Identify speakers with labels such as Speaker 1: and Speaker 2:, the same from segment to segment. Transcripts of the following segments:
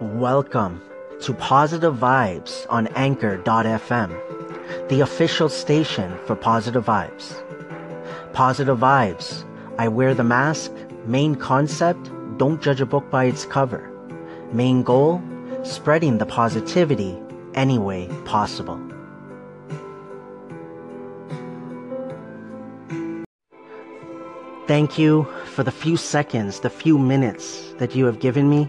Speaker 1: Welcome to Positive Vibes on Anchor.fm, the official station for Positive Vibes. Positive Vibes. I wear the mask. Main concept don't judge a book by its cover. Main goal spreading the positivity any way possible. Thank you for the few seconds, the few minutes that you have given me.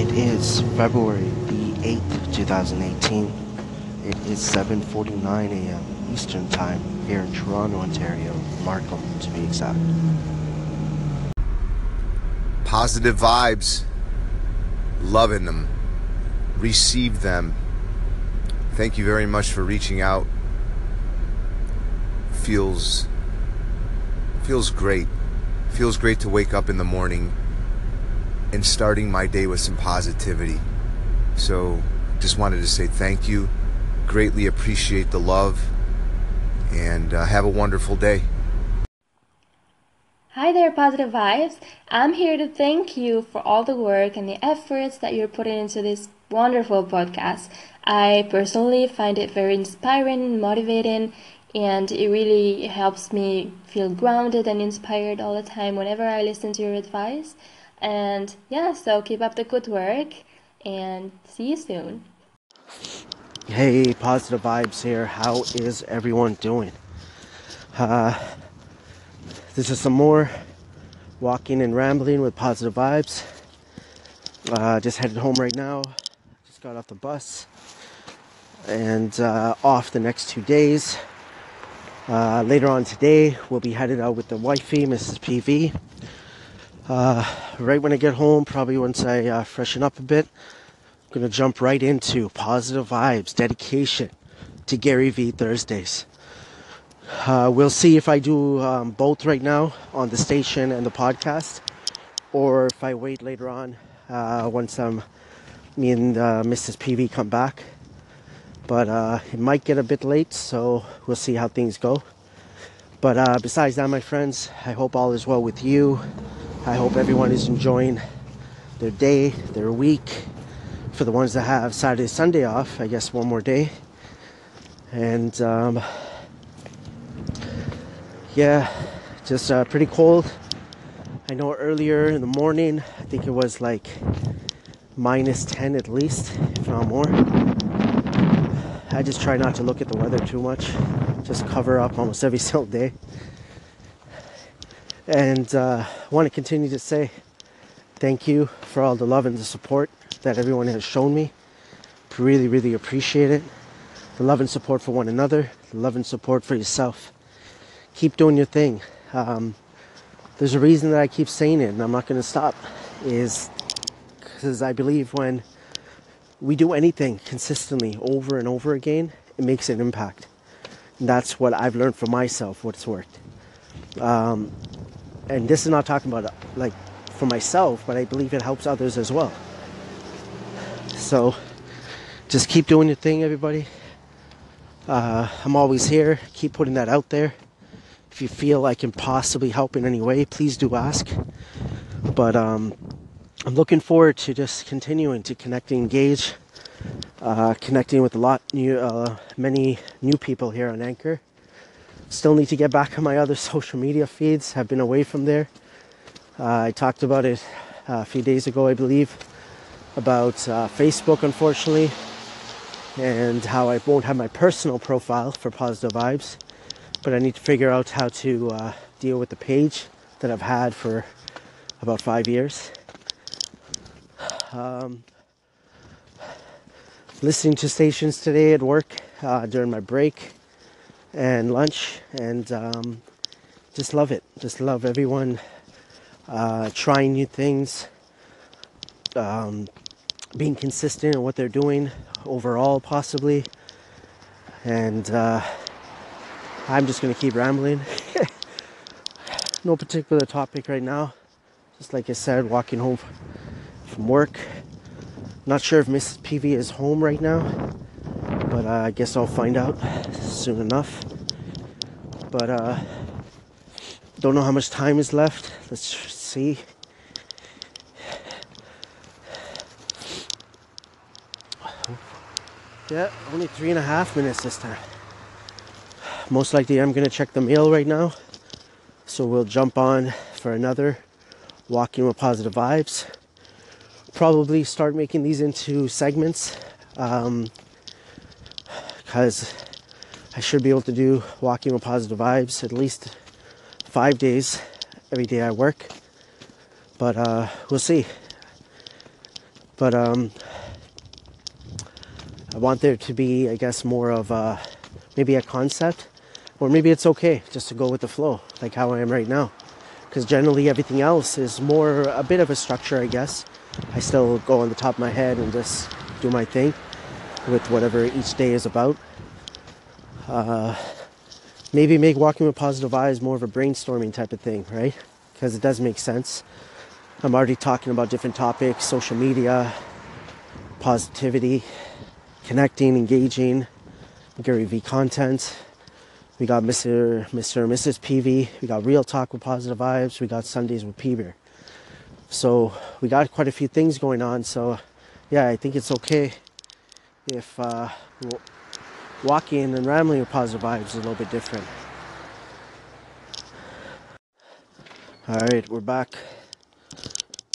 Speaker 1: It is February the 8th, 2018. It is 7:49 a.m. Eastern Time here in Toronto, Ontario, Markham to be exact.
Speaker 2: Positive vibes. Loving them. Receive them. Thank you very much for reaching out. Feels feels great. Feels great to wake up in the morning and starting my day with some positivity. So, just wanted to say thank you. Greatly appreciate the love and uh, have a wonderful day.
Speaker 3: Hi there, Positive Vibes. I'm here to thank you for all the work and the efforts that you're putting into this wonderful podcast. I personally find it very inspiring, motivating, and it really helps me feel grounded and inspired all the time whenever I listen to your advice. And yeah, so keep up the good work and see you soon.
Speaker 1: Hey, positive vibes here. How is everyone doing? Uh, this is some more walking and rambling with positive vibes. Uh, just headed home right now. Just got off the bus and uh, off the next two days. Uh, later on today, we'll be headed out with the wifey, Mrs. PV. Uh, right when I get home, probably once I uh, freshen up a bit, I'm going to jump right into positive vibes, dedication to Gary Vee Thursdays. Uh, we'll see if I do um, both right now on the station and the podcast, or if I wait later on uh, once um, me and uh, Mrs. PV come back but uh, it might get a bit late, so we'll see how things go. But besides that, my friends, I hope all is well with you. I hope everyone is enjoying their day, their week. For the ones that have Saturday, Sunday off, I guess one more day. And um, yeah, just uh, pretty cold. I know earlier in the morning, I think it was like minus 10 at least, if not more. I just try not to look at the weather too much. Just cover up almost every single day. And uh, want to continue to say thank you for all the love and the support that everyone has shown me. Really, really appreciate it. The love and support for one another, the love and support for yourself. Keep doing your thing. Um, there's a reason that I keep saying it, and I'm not going to stop. Is because I believe when we do anything consistently over and over again, it makes an impact. And that's what I've learned for myself, what's worked. Um, and this is not talking about like for myself, but I believe it helps others as well. So just keep doing your thing, everybody. Uh, I'm always here. Keep putting that out there. If you feel I can possibly help in any way, please do ask. But um, I'm looking forward to just continuing to connect and engage, uh, connecting with a lot new, uh, many new people here on Anchor. Still need to get back on my other social media feeds. Have been away from there. Uh, I talked about it uh, a few days ago, I believe, about uh, Facebook, unfortunately, and how I won't have my personal profile for positive vibes. But I need to figure out how to uh, deal with the page that I've had for about five years um, listening to stations today at work uh, during my break and lunch, and um, just love it. Just love everyone uh, trying new things, um, being consistent in what they're doing overall, possibly. And uh, I'm just going to keep rambling. no particular topic right now. Just like I said, walking home from work. Not sure if Mrs. PV is home right now, but uh, I guess I'll find out soon enough. But uh, don't know how much time is left. Let's see. Yeah, only three and a half minutes this time. Most likely, I'm gonna check the mail right now. So we'll jump on for another walking with positive vibes. Probably start making these into segments because I should be able to do walking with positive vibes at least five days every day I work. But uh, we'll see. But um, I want there to be, I guess, more of a, maybe a concept, or maybe it's okay just to go with the flow, like how I am right now. Because generally everything else is more a bit of a structure, I guess. I still go on the top of my head and just do my thing with whatever each day is about. Uh, maybe make walking with positive vibes more of a brainstorming type of thing, right? Because it does make sense. I'm already talking about different topics, social media, positivity, connecting, engaging, Gary V content. We got Mr. Mr. and Mrs. PV. We got Real Talk with Positive Vibes. We got Sundays with PV. So we got quite a few things going on. So yeah, I think it's okay if uh, walking and rambling with positive vibes is a little bit different. All right, we're back.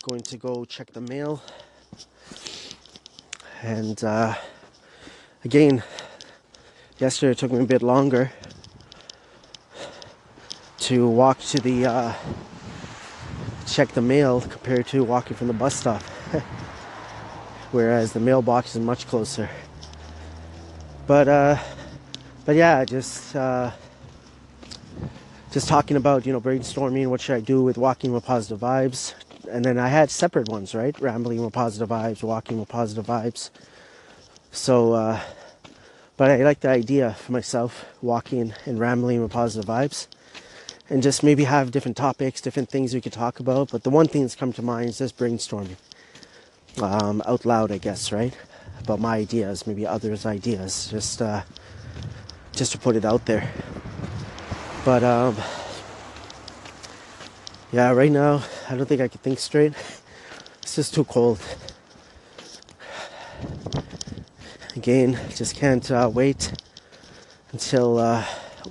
Speaker 1: Going to go check the mail. And uh, Again, yesterday it took me a bit longer to walk to the uh, check the mail compared to walking from the bus stop. Whereas the mailbox is much closer. But uh, but yeah, just uh, just talking about you know brainstorming what should I do with walking with positive vibes, and then I had separate ones, right? Rambling with positive vibes, walking with positive vibes. So, uh, but I like the idea for myself, walking and rambling with positive vibes, and just maybe have different topics, different things we could talk about. But the one thing that's come to mind is just brainstorming um, out loud, I guess, right? About my ideas, maybe others' ideas, just uh, just to put it out there. But um, yeah, right now I don't think I can think straight. It's just too cold again, just can't uh, wait until uh,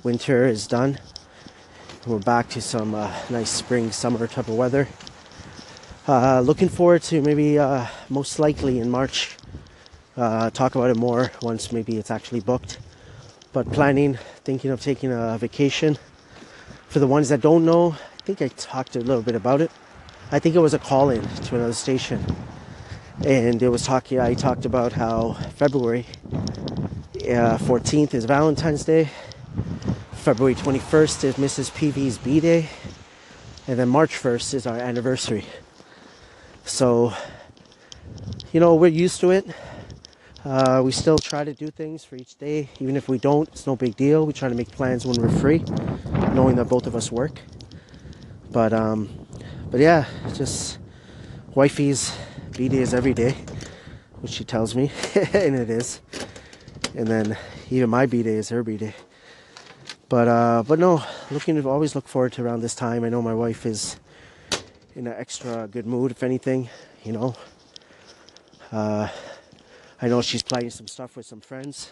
Speaker 1: winter is done. We're back to some uh, nice spring, summer type of weather. Uh, looking forward to maybe uh, most likely in March. Uh, talk about it more once maybe it's actually booked. But planning, thinking of taking a vacation. For the ones that don't know, I think I talked a little bit about it. I think it was a call in to another station and it was talking. I talked about how February uh, 14th is Valentine's Day, February 21st is Mrs. PV's B Day, and then March 1st is our anniversary. So, you know, we're used to it. Uh, we still try to do things for each day, even if we don't. It's no big deal. We try to make plans when we're free, knowing that both of us work. But um, but yeah, just wifey's B day is every day, which she tells me, and it is. And then even my B day is her B day. But uh, but no, looking to always look forward to around this time. I know my wife is in an extra good mood, if anything. You know, uh, I know she's playing some stuff with some friends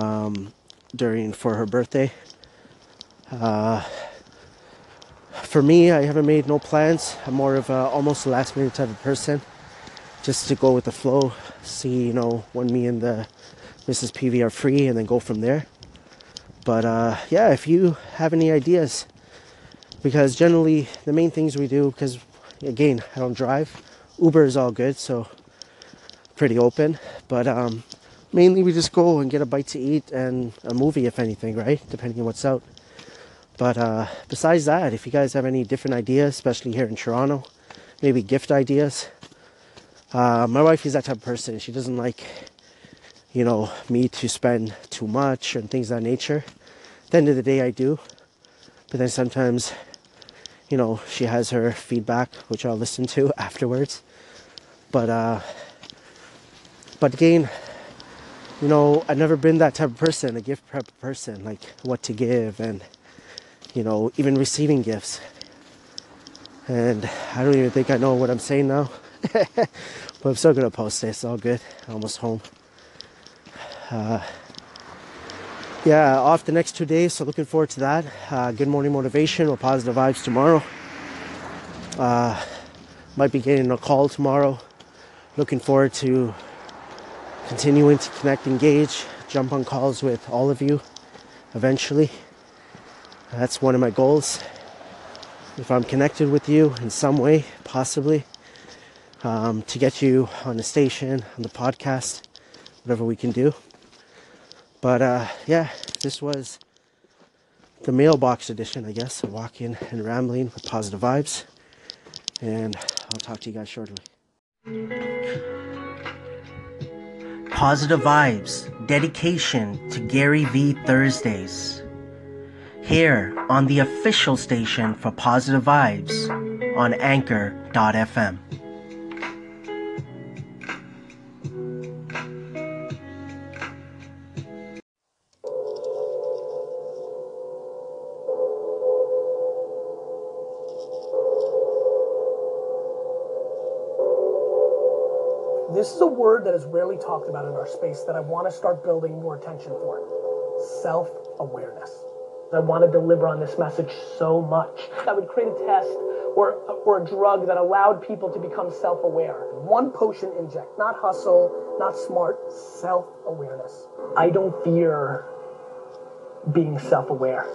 Speaker 1: um, during for her birthday. Uh, for me, I haven't made no plans. I'm more of a almost last minute type of person, just to go with the flow. See, you know, when me and the Mrs. PV are free, and then go from there. But uh, yeah, if you have any ideas, because generally the main things we do, because again, I don't drive. Uber is all good, so pretty open. But um, mainly we just go and get a bite to eat and a movie, if anything, right? Depending on what's out. But uh, besides that, if you guys have any different ideas, especially here in Toronto, maybe gift ideas, Uh, my wife is that type of person. She doesn't like, you know, me to spend too much and things of that nature. At the end of the day, I do. But then sometimes, you know, she has her feedback, which I'll listen to afterwards. But, uh, but again, you know, I've never been that type of person, a gift prep person, like what to give and, you know, even receiving gifts. And I don't even think I know what I'm saying now. but I'm still gonna post it. It's all good. Almost home. Uh, yeah, off the next two days, so looking forward to that. Uh, good morning motivation with positive vibes tomorrow. Uh, might be getting a call tomorrow. Looking forward to continuing to connect, engage, jump on calls with all of you eventually. That's one of my goals. If I'm connected with you in some way, possibly, um, to get you on the station, on the podcast, whatever we can do. But uh, yeah, this was the mailbox edition, I guess, of walking and rambling with positive vibes. And I'll talk to you guys shortly. Positive Vibes dedication to Gary V Thursdays. Here on the official station for Positive Vibes on Anchor.fm.
Speaker 4: This is a word that is rarely talked about in our space that I want to start building more attention for self awareness. I want to deliver on this message so much. I would create a test or, or a drug that allowed people to become self aware. One potion inject, not hustle, not smart, self awareness. I don't fear being self aware.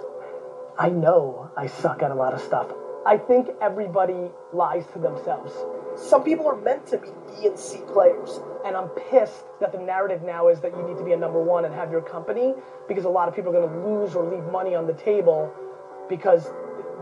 Speaker 4: I know I suck at a lot of stuff. I think everybody lies to themselves. Some people are meant to be B and C players. And I'm pissed that the narrative now is that you need to be a number one and have your company because a lot of people are going to lose or leave money on the table because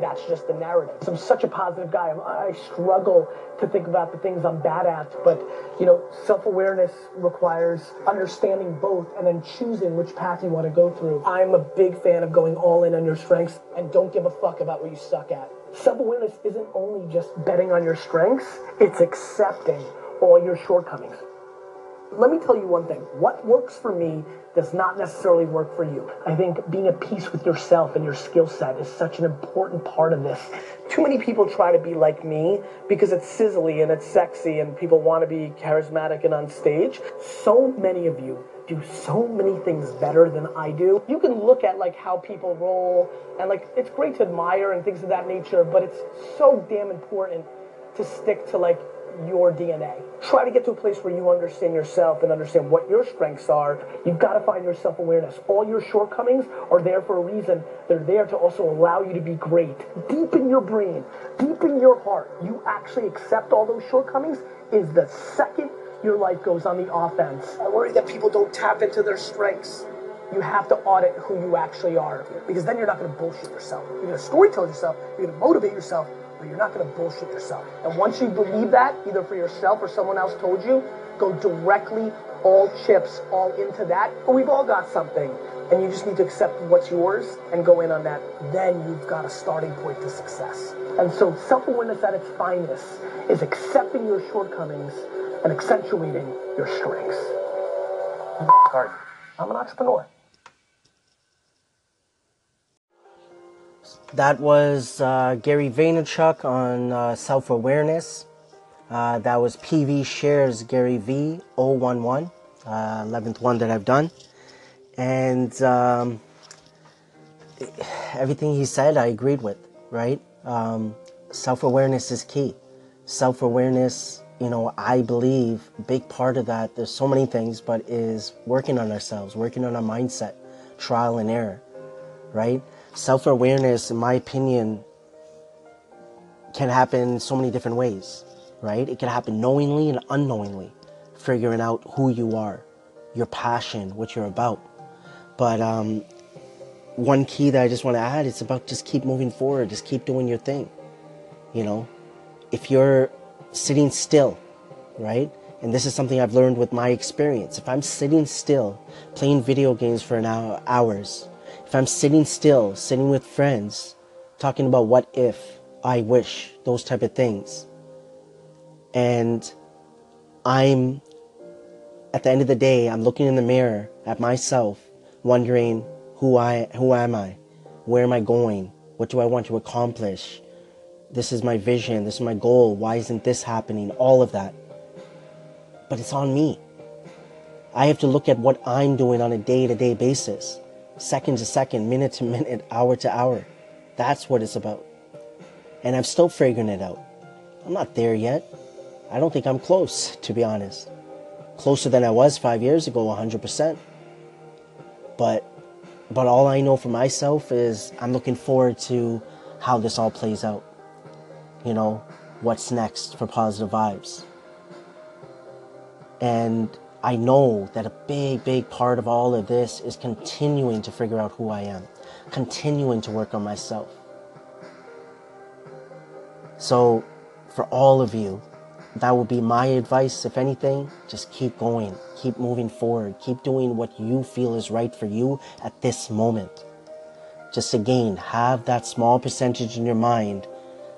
Speaker 4: that's just the narrative. So I'm such a positive guy. I struggle to think about the things I'm bad at, but you know, self-awareness requires understanding both and then choosing which path you want to go through. I'm a big fan of going all in on your strengths and don't give a fuck about what you suck at. Self-awareness isn't only just betting on your strengths, it's accepting all your shortcomings. Let me tell you one thing. What works for me does not necessarily work for you. I think being at peace with yourself and your skill set is such an important part of this. Too many people try to be like me because it's sizzly and it's sexy and people want to be charismatic and on stage. So many of you do so many things better than I do. You can look at like how people roll and like it's great to admire and things of that nature, but it's so damn important to stick to like your DNA. Try to get to a place where you understand yourself and understand what your strengths are. You've got to find your self awareness. All your shortcomings are there for a reason. They're there to also allow you to be great. Deep in your brain, deep in your heart, you actually accept all those shortcomings is the second your life goes on the offense. I worry that people don't tap into their strengths. You have to audit who you actually are because then you're not going to bullshit yourself. You're going to storytell yourself, you're going to motivate yourself, but you're not going to bullshit yourself. And once you believe that, either for yourself or someone else told you, go directly all chips all into that. But we've all got something, and you just need to accept what's yours and go in on that. Then you've got a starting point to success. And so self-awareness at its finest is accepting your shortcomings and accentuating your strengths. Hard. I'm an entrepreneur.
Speaker 1: That was uh, Gary Vaynerchuk on uh, self awareness. Uh, that was PV Shares Gary V 011, 11th one that I've done. And um, everything he said, I agreed with, right? Um, self awareness is key. Self awareness, you know, I believe big part of that, there's so many things, but is working on ourselves, working on our mindset, trial and error, right? Self awareness, in my opinion, can happen so many different ways, right? It can happen knowingly and unknowingly, figuring out who you are, your passion, what you're about. But um, one key that I just want to add is about just keep moving forward, just keep doing your thing. You know, if you're sitting still, right? And this is something I've learned with my experience. If I'm sitting still, playing video games for an hour, hours, if I'm sitting still, sitting with friends, talking about what if, I wish, those type of things, and I'm, at the end of the day, I'm looking in the mirror at myself, wondering who I, who am I? Where am I going? What do I want to accomplish? This is my vision. This is my goal. Why isn't this happening? All of that but it's on me. I have to look at what I'm doing on a day to day basis, second to second, minute to minute, hour to hour. That's what it's about. And I'm still figuring it out. I'm not there yet. I don't think I'm close, to be honest. Closer than I was five years ago, 100%. But, but all I know for myself is I'm looking forward to how this all plays out. You know, what's next for positive vibes. And I know that a big, big part of all of this is continuing to figure out who I am, continuing to work on myself. So, for all of you, that would be my advice. If anything, just keep going, keep moving forward, keep doing what you feel is right for you at this moment. Just again, have that small percentage in your mind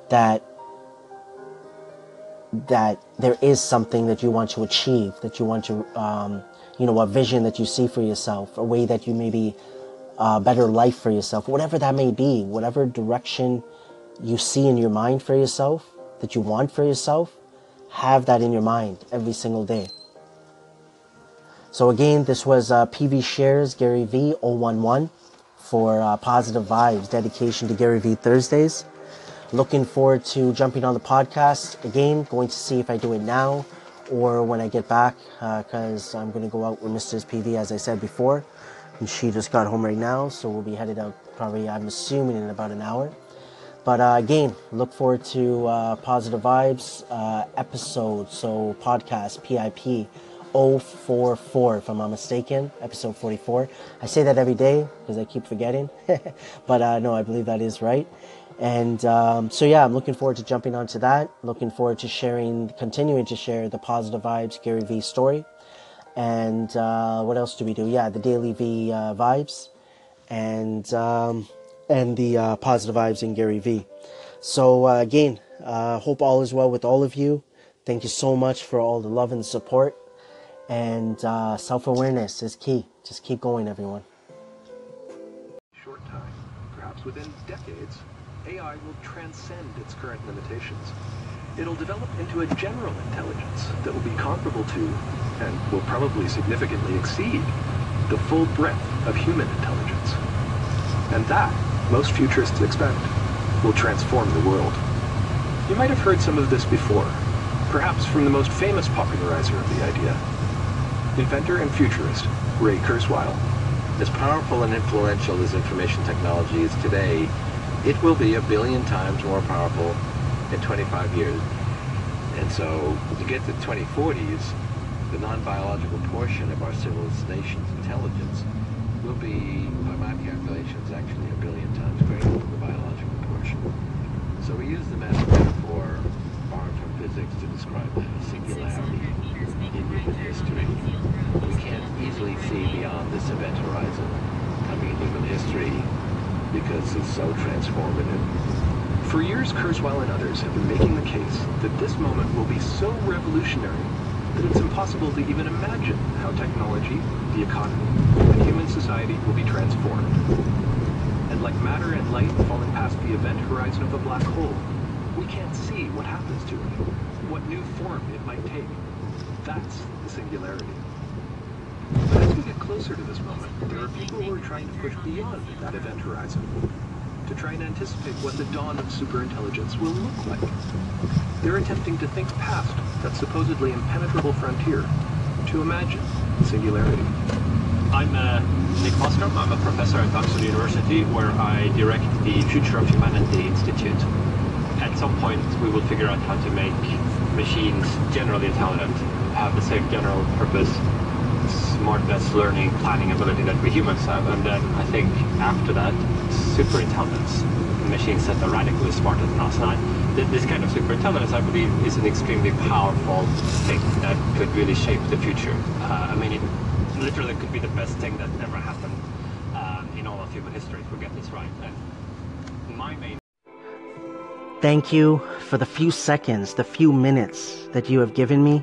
Speaker 1: that that there is something that you want to achieve, that you want to, um, you know, a vision that you see for yourself, a way that you maybe a uh, better life for yourself, whatever that may be, whatever direction you see in your mind for yourself, that you want for yourself, have that in your mind every single day. So again, this was uh, PV Shares Gary V 011 for uh, Positive Vibes, dedication to Gary V Thursdays. Looking forward to jumping on the podcast again. Going to see if I do it now or when I get back because uh, I'm going to go out with Mrs. PV as I said before. And she just got home right now, so we'll be headed out probably, I'm assuming, in about an hour. But uh, again, look forward to uh, Positive Vibes uh, episode, so podcast, PIP 044, if I'm not mistaken, episode 44. I say that every day because I keep forgetting, but uh, no, I believe that is right. And um, so, yeah, I'm looking forward to jumping onto that. Looking forward to sharing, continuing to share the positive vibes Gary V story. And uh, what else do we do? Yeah, the daily V uh, vibes, and um, and the uh, positive vibes in Gary V. So uh, again, uh, hope all is well with all of you. Thank you so much for all the love and support. And uh, self awareness is key. Just keep going, everyone.
Speaker 5: Short time, perhaps within decades AI will transcend its current limitations. It'll develop into a general intelligence that will be comparable to, and will probably significantly exceed, the full breadth of human intelligence. And that, most futurists expect, will transform the world. You might have heard some of this before, perhaps from the most famous popularizer of the idea, inventor and futurist Ray Kurzweil.
Speaker 6: As powerful and influential as information technology is today, it will be a billion times more powerful in 25 years. And so to get to 2040s, the non-biological portion of our civilization's intelligence will be, by my calculations, actually a billion times greater than the biological portion. So we use the metaphor borrowed from physics to describe that singularity in human history. We can't easily see beyond this event horizon coming in human history because it's so transformative.
Speaker 5: For years, Kurzweil and others have been making the case that this moment will be so revolutionary that it's impossible to even imagine how technology, the economy, and human society will be transformed. And like matter and light falling past the event horizon of a black hole, we can't see what happens to it, what new form it might take. That's the singularity. But as we get closer to this moment, there are people who are trying to push beyond that event horizon to try and anticipate what the dawn of superintelligence will look like. They're attempting to think past that supposedly impenetrable frontier to imagine singularity.
Speaker 7: I'm uh, Nick Bostrom. I'm a professor at Oxford University where I direct the Future of Humanity Institute. At some point we will figure out how to make machines generally intelligent, have the same general purpose smartness, learning, planning ability that we humans have. And then I think after that, super intelligence, machines that are radically smarter than us. And I, this kind of superintelligence, I believe, is an extremely powerful thing that could really shape the future. Uh, I mean, it literally could be the best thing that ever happened uh, in all of human history if we get this right. And my main
Speaker 1: Thank you for the few seconds, the few minutes that you have given me.